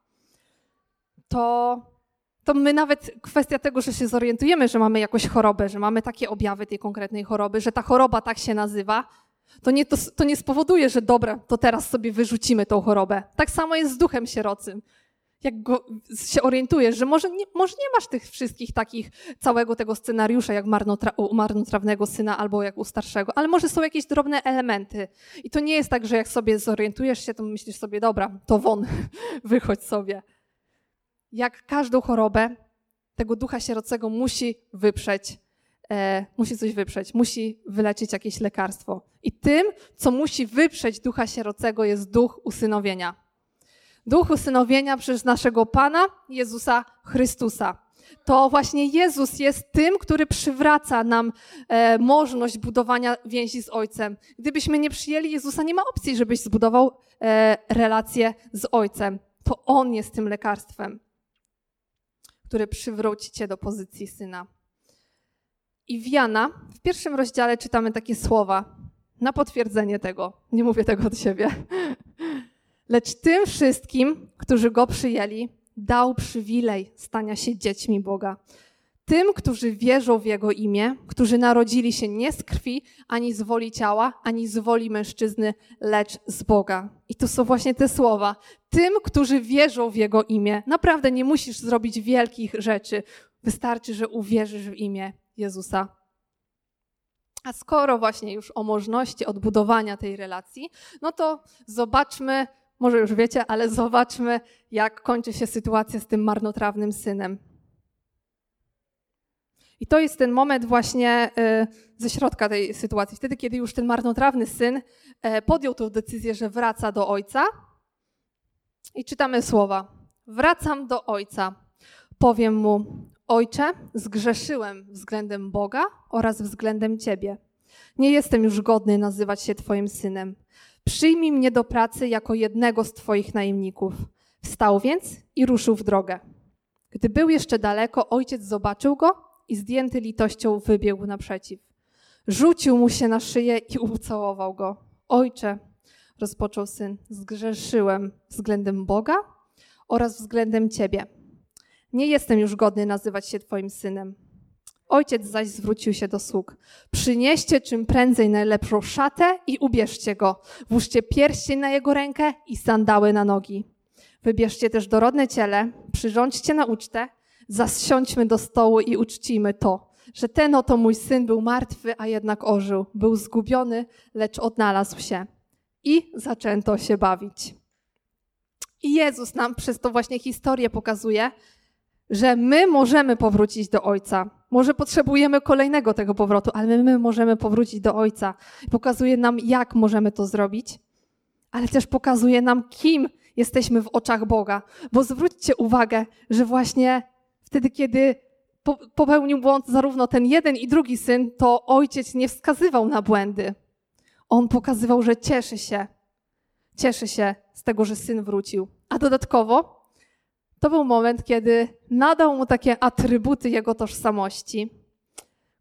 to, to my nawet kwestia tego, że się zorientujemy, że mamy jakąś chorobę, że mamy takie objawy tej konkretnej choroby, że ta choroba tak się nazywa, to nie, to, to nie spowoduje, że dobra, to teraz sobie wyrzucimy tą chorobę. Tak samo jest z duchem sierocym jak go się orientujesz, że może nie, może nie masz tych wszystkich takich, całego tego scenariusza, jak marnotra, u marnotrawnego syna albo jak u starszego, ale może są jakieś drobne elementy. I to nie jest tak, że jak sobie zorientujesz się, to myślisz sobie, dobra, to won, [laughs] wychodź sobie. Jak każdą chorobę, tego ducha sierocego musi wyprzeć, e, musi coś wyprzeć, musi wyleczyć jakieś lekarstwo. I tym, co musi wyprzeć ducha sierocego, jest duch usynowienia duch usynowienia przez naszego Pana Jezusa Chrystusa. To właśnie Jezus jest tym, który przywraca nam e, możliwość budowania więzi z Ojcem. Gdybyśmy nie przyjęli Jezusa, nie ma opcji, żebyś zbudował e, relację z Ojcem. To On jest tym lekarstwem, które przywróci cię do pozycji syna. I w Jana w pierwszym rozdziale czytamy takie słowa na potwierdzenie tego. Nie mówię tego od siebie. Lecz tym wszystkim, którzy go przyjęli, dał przywilej stania się dziećmi Boga. Tym, którzy wierzą w Jego imię, którzy narodzili się nie z krwi, ani z woli ciała, ani z woli mężczyzny, lecz z Boga. I to są właśnie te słowa. Tym, którzy wierzą w Jego imię. Naprawdę nie musisz zrobić wielkich rzeczy. Wystarczy, że uwierzysz w imię Jezusa. A skoro właśnie już o możliwości odbudowania tej relacji, no to zobaczmy, może już wiecie, ale zobaczmy, jak kończy się sytuacja z tym marnotrawnym synem. I to jest ten moment właśnie y, ze środka tej sytuacji. Wtedy, kiedy już ten marnotrawny syn e, podjął tę decyzję, że wraca do ojca. I czytamy słowa: Wracam do ojca. Powiem mu: Ojcze, zgrzeszyłem względem Boga oraz względem ciebie. Nie jestem już godny nazywać się Twoim synem. Przyjmij mnie do pracy jako jednego z Twoich najemników. Wstał więc i ruszył w drogę. Gdy był jeszcze daleko, ojciec zobaczył go i zdjęty litością wybiegł naprzeciw. Rzucił mu się na szyję i ucałował go. Ojcze, rozpoczął syn, zgrzeszyłem względem Boga oraz względem Ciebie. Nie jestem już godny nazywać się Twoim synem. Ojciec zaś zwrócił się do sług. Przynieście czym prędzej najlepszą szatę i ubierzcie go. Włóżcie pierścień na jego rękę i sandały na nogi. Wybierzcie też dorodne ciele, przyrządźcie na ucztę, zasiądźmy do stołu i uczcijmy to, że ten oto mój syn był martwy, a jednak ożył. Był zgubiony, lecz odnalazł się. I zaczęto się bawić. I Jezus nam przez to właśnie historię pokazuje, że my możemy powrócić do Ojca. Może potrzebujemy kolejnego tego powrotu, ale my możemy powrócić do Ojca. Pokazuje nam, jak możemy to zrobić, ale też pokazuje nam, kim jesteśmy w oczach Boga. Bo zwróćcie uwagę, że właśnie wtedy, kiedy popełnił błąd zarówno ten jeden i drugi syn, to ojciec nie wskazywał na błędy. On pokazywał, że cieszy się. Cieszy się z tego, że syn wrócił. A dodatkowo to był moment, kiedy nadał mu takie atrybuty jego tożsamości,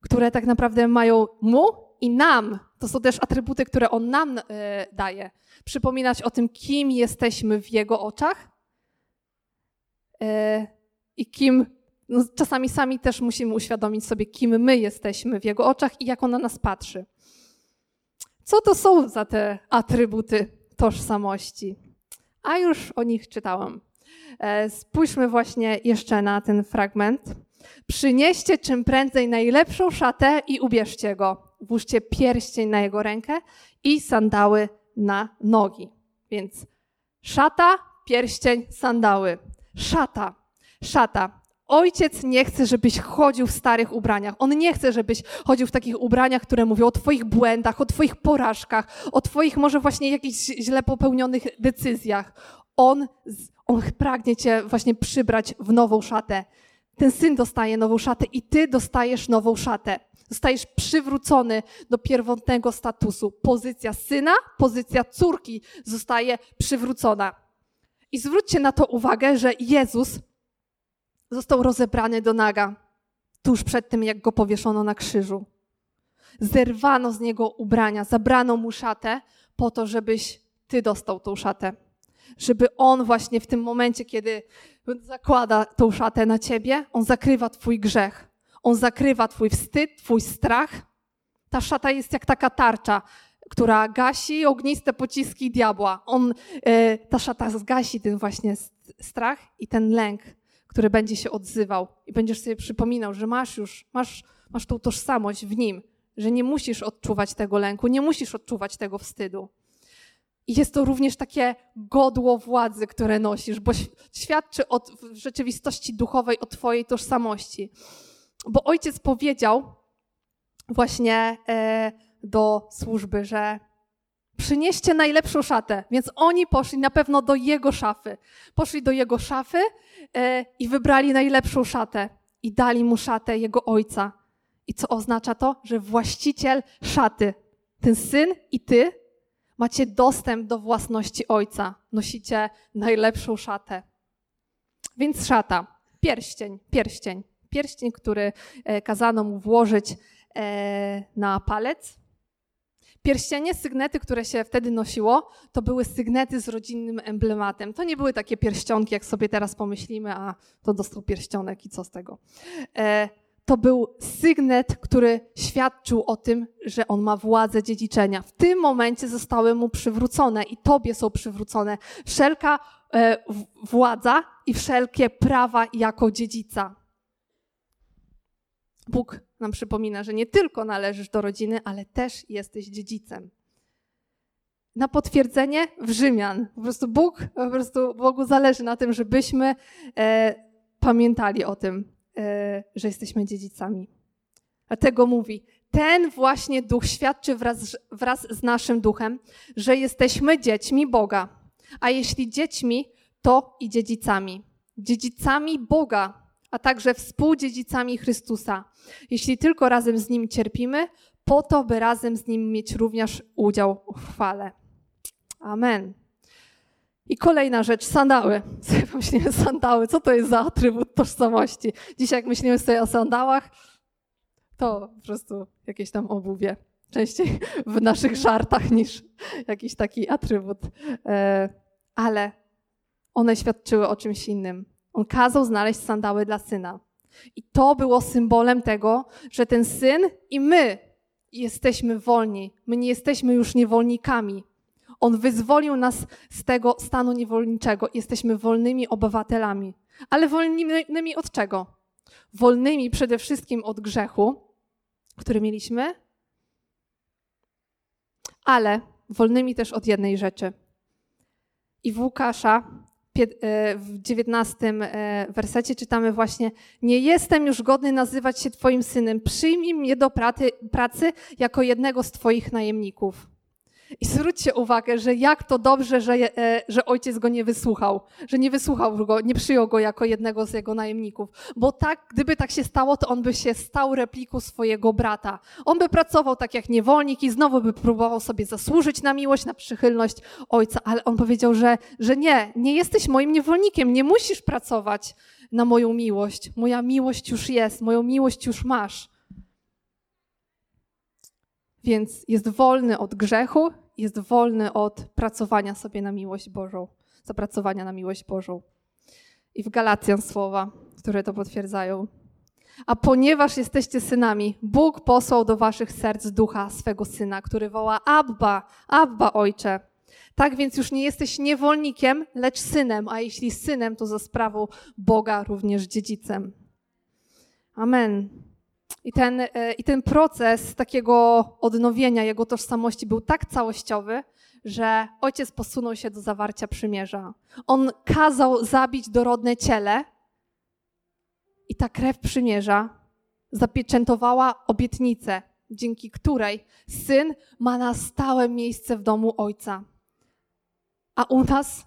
które tak naprawdę mają mu i nam. To są też atrybuty, które on nam y, daje. Przypominać o tym, kim jesteśmy w jego oczach y, i kim. No, czasami sami też musimy uświadomić sobie, kim my jesteśmy w jego oczach i jak on na nas patrzy. Co to są za te atrybuty tożsamości? A już o nich czytałam. E, spójrzmy właśnie jeszcze na ten fragment. Przynieście czym prędzej najlepszą szatę i ubierzcie go. Włóżcie pierścień na jego rękę i sandały na nogi. Więc szata, pierścień, sandały. Szata, szata. Ojciec nie chce, żebyś chodził w starych ubraniach. On nie chce, żebyś chodził w takich ubraniach, które mówią o Twoich błędach, o Twoich porażkach, o Twoich może właśnie jakichś źle popełnionych decyzjach. On, on pragnie Cię właśnie przybrać w nową szatę. Ten syn dostaje nową szatę i Ty dostajesz nową szatę. Zostajesz przywrócony do pierwotnego statusu. Pozycja syna, pozycja córki zostaje przywrócona. I zwróćcie na to uwagę, że Jezus został rozebrany do naga tuż przed tym, jak go powieszono na krzyżu. Zerwano z niego ubrania, zabrano mu szatę po to, żebyś ty dostał tą szatę. Żeby on właśnie w tym momencie, kiedy zakłada tą szatę na ciebie, on zakrywa twój grzech. On zakrywa twój wstyd, twój strach. Ta szata jest jak taka tarcza, która gasi ogniste pociski diabła. On, e, ta szata zgasi ten właśnie strach i ten lęk, który będzie się odzywał i będziesz sobie przypominał, że masz już, masz, masz tą tożsamość w nim, że nie musisz odczuwać tego lęku, nie musisz odczuwać tego wstydu. I jest to również takie godło władzy, które nosisz, bo świadczy o, w rzeczywistości duchowej o Twojej tożsamości. Bo ojciec powiedział właśnie e, do służby, że przynieście najlepszą szatę. Więc oni poszli na pewno do jego szafy. Poszli do jego szafy e, i wybrali najlepszą szatę i dali mu szatę jego ojca. I co oznacza to? Że właściciel szaty, ten syn i ty, macie dostęp do własności ojca. Nosicie najlepszą szatę. Więc szata, pierścień, pierścień. Pierścień, który e, kazano mu włożyć e, na palec Pierścienie, sygnety, które się wtedy nosiło, to były sygnety z rodzinnym emblematem. To nie były takie pierścionki, jak sobie teraz pomyślimy, a to dostał pierścionek i co z tego. To był sygnet, który świadczył o tym, że on ma władzę dziedziczenia. W tym momencie zostały mu przywrócone i tobie są przywrócone wszelka e, władza i wszelkie prawa jako dziedzica. Bóg nam przypomina, że nie tylko należysz do rodziny, ale też jesteś dziedzicem. Na potwierdzenie w Rzymian. Po prostu Bóg, po prostu Bogu zależy na tym, żebyśmy e, pamiętali o tym, że jesteśmy dziedzicami. Dlatego mówi, ten właśnie duch świadczy wraz, wraz z naszym duchem, że jesteśmy dziećmi Boga. A jeśli dziećmi, to i dziedzicami. Dziedzicami Boga, a także współdziedzicami Chrystusa, jeśli tylko razem z Nim cierpimy, po to, by razem z Nim mieć również udział w chwale. Amen. I kolejna rzecz, sandały. [laughs] Sobie pomyślimy, sandały, co to jest za atrybut tożsamości? Dzisiaj jak myślimy sobie o sandałach, To po prostu jakieś tam obuwie. Częściej w naszych żartach niż jakiś taki atrybut. E, ale one świadczyły o czymś innym. On kazał znaleźć sandały dla syna. I to było symbolem tego, że ten syn i my jesteśmy wolni. My nie jesteśmy już niewolnikami. On wyzwolił nas z tego stanu niewolniczego. Jesteśmy wolnymi obywatelami. Ale wolnymi od czego? Wolnymi przede wszystkim od grzechu, który mieliśmy, ale wolnymi też od jednej rzeczy. I w Łukasza e, w dziewiętnastym e, wersecie czytamy właśnie: Nie jestem już godny nazywać się Twoim synem, przyjmij mnie do pracy jako jednego z Twoich najemników. I zwróćcie uwagę, że jak to dobrze, że, e, że ojciec go nie wysłuchał, że nie wysłuchał go, nie przyjął go jako jednego z jego najemników. Bo tak, gdyby tak się stało, to on by się stał repliką swojego brata. On by pracował tak jak niewolnik i znowu by próbował sobie zasłużyć na miłość, na przychylność ojca, ale on powiedział, że, że nie, nie jesteś moim niewolnikiem, nie musisz pracować na moją miłość. Moja miłość już jest, moją miłość już masz. Więc jest wolny od grzechu, jest wolny od pracowania sobie na miłość Bożą, zapracowania na miłość Bożą. I w Galacjan słowa, które to potwierdzają. A ponieważ jesteście synami, Bóg posłał do waszych serc ducha swego syna, który woła Abba, Abba Ojcze. Tak więc już nie jesteś niewolnikiem, lecz synem, a jeśli synem, to za sprawą Boga również dziedzicem. Amen. I ten, e, I ten proces takiego odnowienia jego tożsamości był tak całościowy, że ojciec posunął się do zawarcia przymierza. On kazał zabić dorodne ciele i ta krew przymierza zapieczętowała obietnicę, dzięki której syn ma na stałe miejsce w domu ojca. A u nas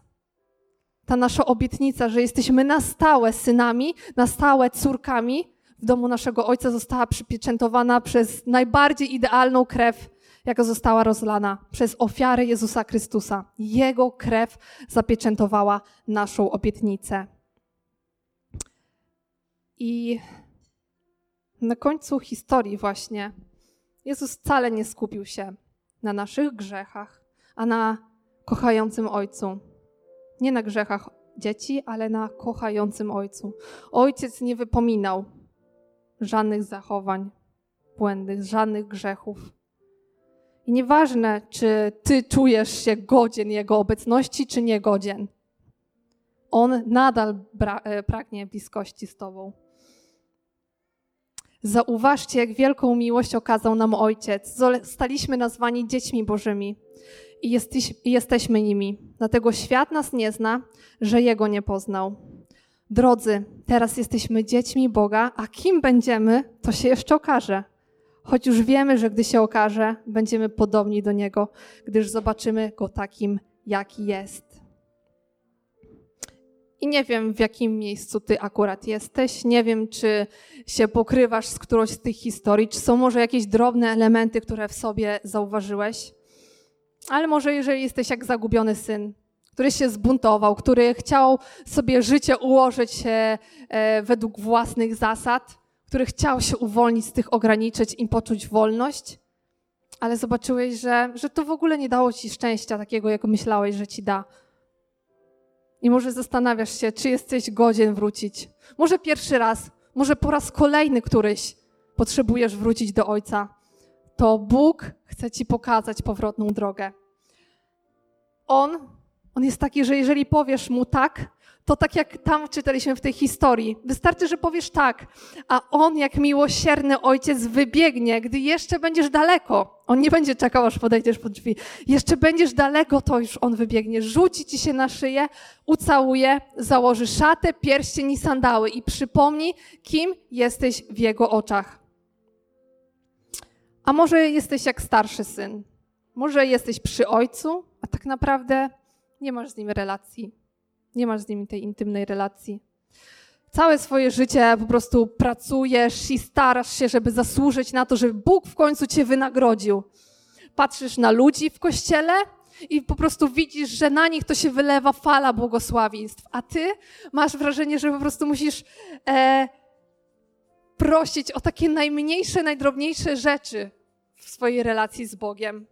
ta nasza obietnica, że jesteśmy na stałe synami, na stałe córkami, w domu naszego Ojca została przypieczętowana przez najbardziej idealną krew, jaka została rozlana przez ofiarę Jezusa Chrystusa. Jego krew zapieczętowała naszą obietnicę. I na końcu historii właśnie Jezus wcale nie skupił się na naszych grzechach, a na kochającym Ojcu. Nie na grzechach dzieci, ale na kochającym Ojcu. Ojciec nie wypominał żadnych zachowań błędnych, żadnych grzechów. I nieważne, czy ty czujesz się godzien Jego obecności, czy niegodzien. On nadal e, pragnie bliskości z Tobą. Zauważcie, jak wielką miłość okazał nam Ojciec. Staliśmy nazwani dziećmi Bożymi i jesteś, jesteśmy nimi. Dlatego świat nas nie zna, że Jego nie poznał. Drodzy, teraz jesteśmy dziećmi Boga, a kim będziemy, to się jeszcze okaże. Choć już wiemy, że gdy się okaże, będziemy podobni do Niego, gdyż zobaczymy Go takim, jaki jest. I nie wiem, w jakim miejscu Ty akurat jesteś, nie wiem, czy się pokrywasz z którąś z tych historii, czy są może jakieś drobne elementy, które w sobie zauważyłeś. Ale może jeżeli jesteś jak zagubiony syn, który się zbuntował, który chciał sobie życie ułożyć e, według własnych zasad, który chciał się uwolnić z tych ograniczeń i poczuć wolność, ale zobaczyłeś, że, że to w ogóle nie dało ci szczęścia takiego, jak myślałeś, że ci da. I może zastanawiasz się, czy jesteś godzien wrócić. Może pierwszy raz, może po raz kolejny któryś potrzebujesz wrócić do Ojca. To Bóg chce ci pokazać powrotną drogę. On on jest taki, że jeżeli powiesz mu tak, to tak jak tam czytaliśmy w tej historii, wystarczy, że powiesz tak, a on jak miłosierny ojciec wybiegnie, gdy jeszcze będziesz daleko. On nie będzie czekał, aż podejdziesz pod drzwi. Jeszcze będziesz daleko, to już on wybiegnie. Rzuci ci się na szyję, ucałuje, założy szatę, pierścień i sandały i przypomni, kim jesteś w jego oczach. A może jesteś jak starszy syn. Może jesteś przy ojcu, a tak naprawdę nie masz z nim relacji. Nie masz z nim tej intymnej relacji. Całe swoje życie po prostu pracujesz i starasz się, żeby zasłużyć na to, żeby Bóg w końcu cię wynagrodził. Patrzysz na ludzi w kościele i po prostu widzisz, że na nich to się wylewa fala błogosławieństw, a ty masz wrażenie, że po prostu musisz e, prosić o takie najmniejsze, najdrobniejsze rzeczy w swojej relacji z Bogiem,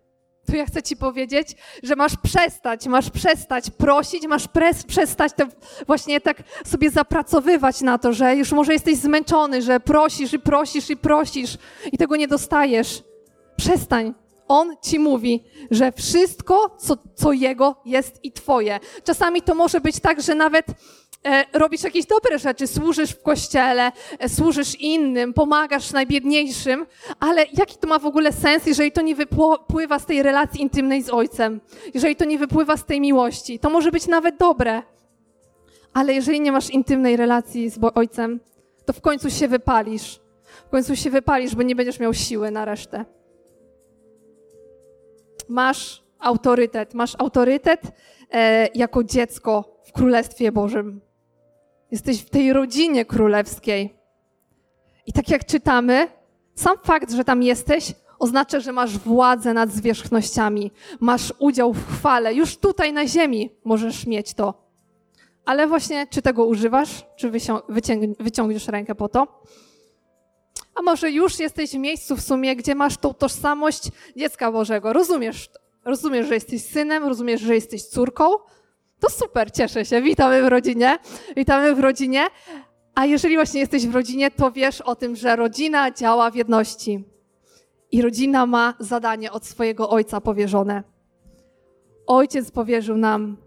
to ja chcę Ci powiedzieć, że masz przestać, masz przestać prosić, masz pres, przestać to właśnie tak sobie zapracowywać na to, że już może jesteś zmęczony, że prosisz i prosisz i prosisz i tego nie dostajesz. Przestań. On ci mówi, że wszystko, co, co jego, jest i twoje. Czasami to może być tak, że nawet e, robisz jakieś dobre rzeczy, służysz w kościele, e, służysz innym, pomagasz najbiedniejszym, ale jaki to ma w ogóle sens, jeżeli to nie wypływa z tej relacji intymnej z Ojcem, jeżeli to nie wypływa z tej miłości? To może być nawet dobre, ale jeżeli nie masz intymnej relacji z Ojcem, to w końcu się wypalisz. W końcu się wypalisz, bo nie będziesz miał siły na resztę masz autorytet. Masz autorytet e, jako dziecko w Królestwie Bożym. Jesteś w tej rodzinie królewskiej. I tak jak czytamy, sam fakt, że tam jesteś, oznacza, że masz władzę nad zwierzchnościami, masz udział w chwale. Już tutaj na ziemi możesz mieć to. Ale właśnie, czy tego używasz, czy wyciągniesz rękę po to? A może już jesteś w miejscu w sumie, gdzie masz tą tożsamość dziecka Bożego. Rozumiesz, rozumiesz, że jesteś synem, rozumiesz, że jesteś córką. To super, cieszę się. Witamy w rodzinie. Witamy w rodzinie. A jeżeli właśnie jesteś w rodzinie, to wiesz o tym, że rodzina działa w jedności. I rodzina ma zadanie od swojego ojca powierzone. Ojciec powierzył nam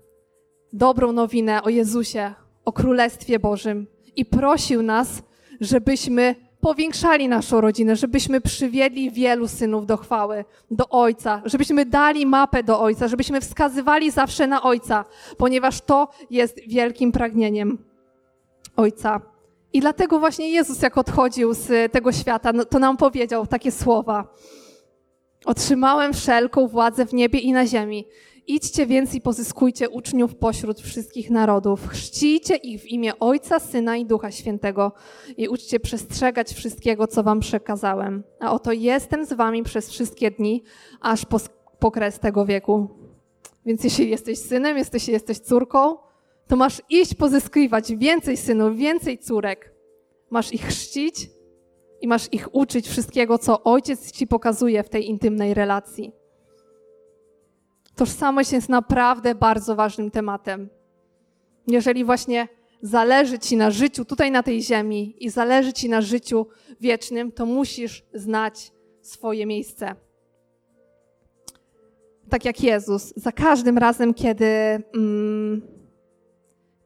dobrą nowinę o Jezusie, o Królestwie Bożym i prosił nas, żebyśmy powiększali naszą rodzinę, żebyśmy przywiedli wielu synów do chwały, do Ojca, żebyśmy dali mapę do Ojca, żebyśmy wskazywali zawsze na Ojca, ponieważ to jest wielkim pragnieniem Ojca. I dlatego właśnie Jezus, jak odchodził z tego świata, no, to nam powiedział takie słowa. Otrzymałem wszelką władzę w niebie i na ziemi. Idźcie więc i pozyskujcie uczniów pośród wszystkich narodów. Chrzcijcie ich w imię Ojca, Syna i Ducha Świętego i uczcie przestrzegać wszystkiego, co wam przekazałem. A oto jestem z wami przez wszystkie dni, aż po, po kres tego wieku. Więc jeśli jesteś synem, jesteś, jesteś córką, to masz iść pozyskiwać więcej synów, więcej córek. Masz ich chrzcić i masz ich uczyć wszystkiego, co ojciec ci pokazuje w tej intymnej relacji. Tożsamość jest naprawdę bardzo ważnym tematem. Jeżeli właśnie zależy Ci na życiu tutaj na tej ziemi i zależy Ci na życiu wiecznym, to musisz znać swoje miejsce. Tak jak Jezus, za każdym razem, kiedy mm,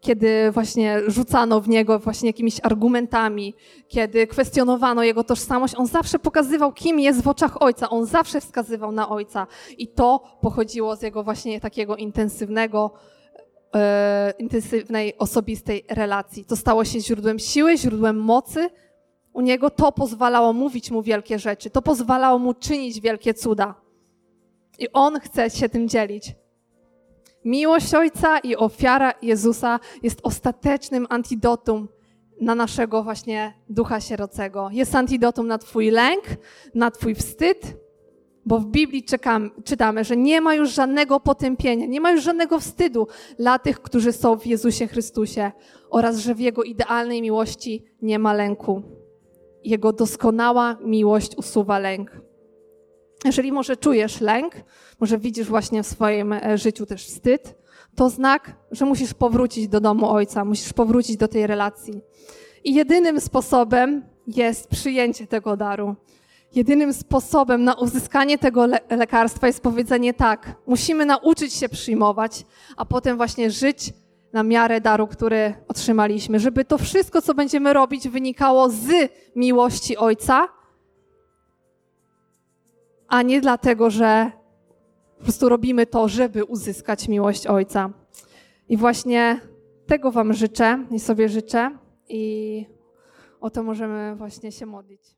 kiedy właśnie rzucano w niego właśnie jakimiś argumentami, kiedy kwestionowano jego tożsamość, on zawsze pokazywał, kim jest w oczach ojca. On zawsze wskazywał na ojca. I to pochodziło z jego właśnie takiego intensywnego, e, intensywnej, osobistej relacji. To stało się źródłem siły, źródłem mocy. U niego to pozwalało mówić mu wielkie rzeczy, to pozwalało mu czynić wielkie cuda. I on chce się tym dzielić. Miłość Ojca i ofiara Jezusa jest ostatecznym antidotum na naszego właśnie ducha sierocego. Jest antidotum na Twój lęk, na Twój wstyd, bo w Biblii czekam, czytamy, że nie ma już żadnego potępienia, nie ma już żadnego wstydu dla tych, którzy są w Jezusie Chrystusie oraz że w Jego idealnej miłości nie ma lęku. Jego doskonała miłość usuwa lęk. Jeżeli może czujesz lęk, może widzisz właśnie w swoim e, życiu też wstyd, to znak, że musisz powrócić do domu ojca, musisz powrócić do tej relacji. I jedynym sposobem jest przyjęcie tego daru. Jedynym sposobem na uzyskanie tego le lekarstwa jest powiedzenie tak. Musimy nauczyć się przyjmować, a potem właśnie żyć na miarę daru, który otrzymaliśmy, żeby to wszystko, co będziemy robić, wynikało z miłości Ojca, a nie dlatego, że po prostu robimy to, żeby uzyskać miłość Ojca. I właśnie tego Wam życzę i sobie życzę i o to możemy właśnie się modlić.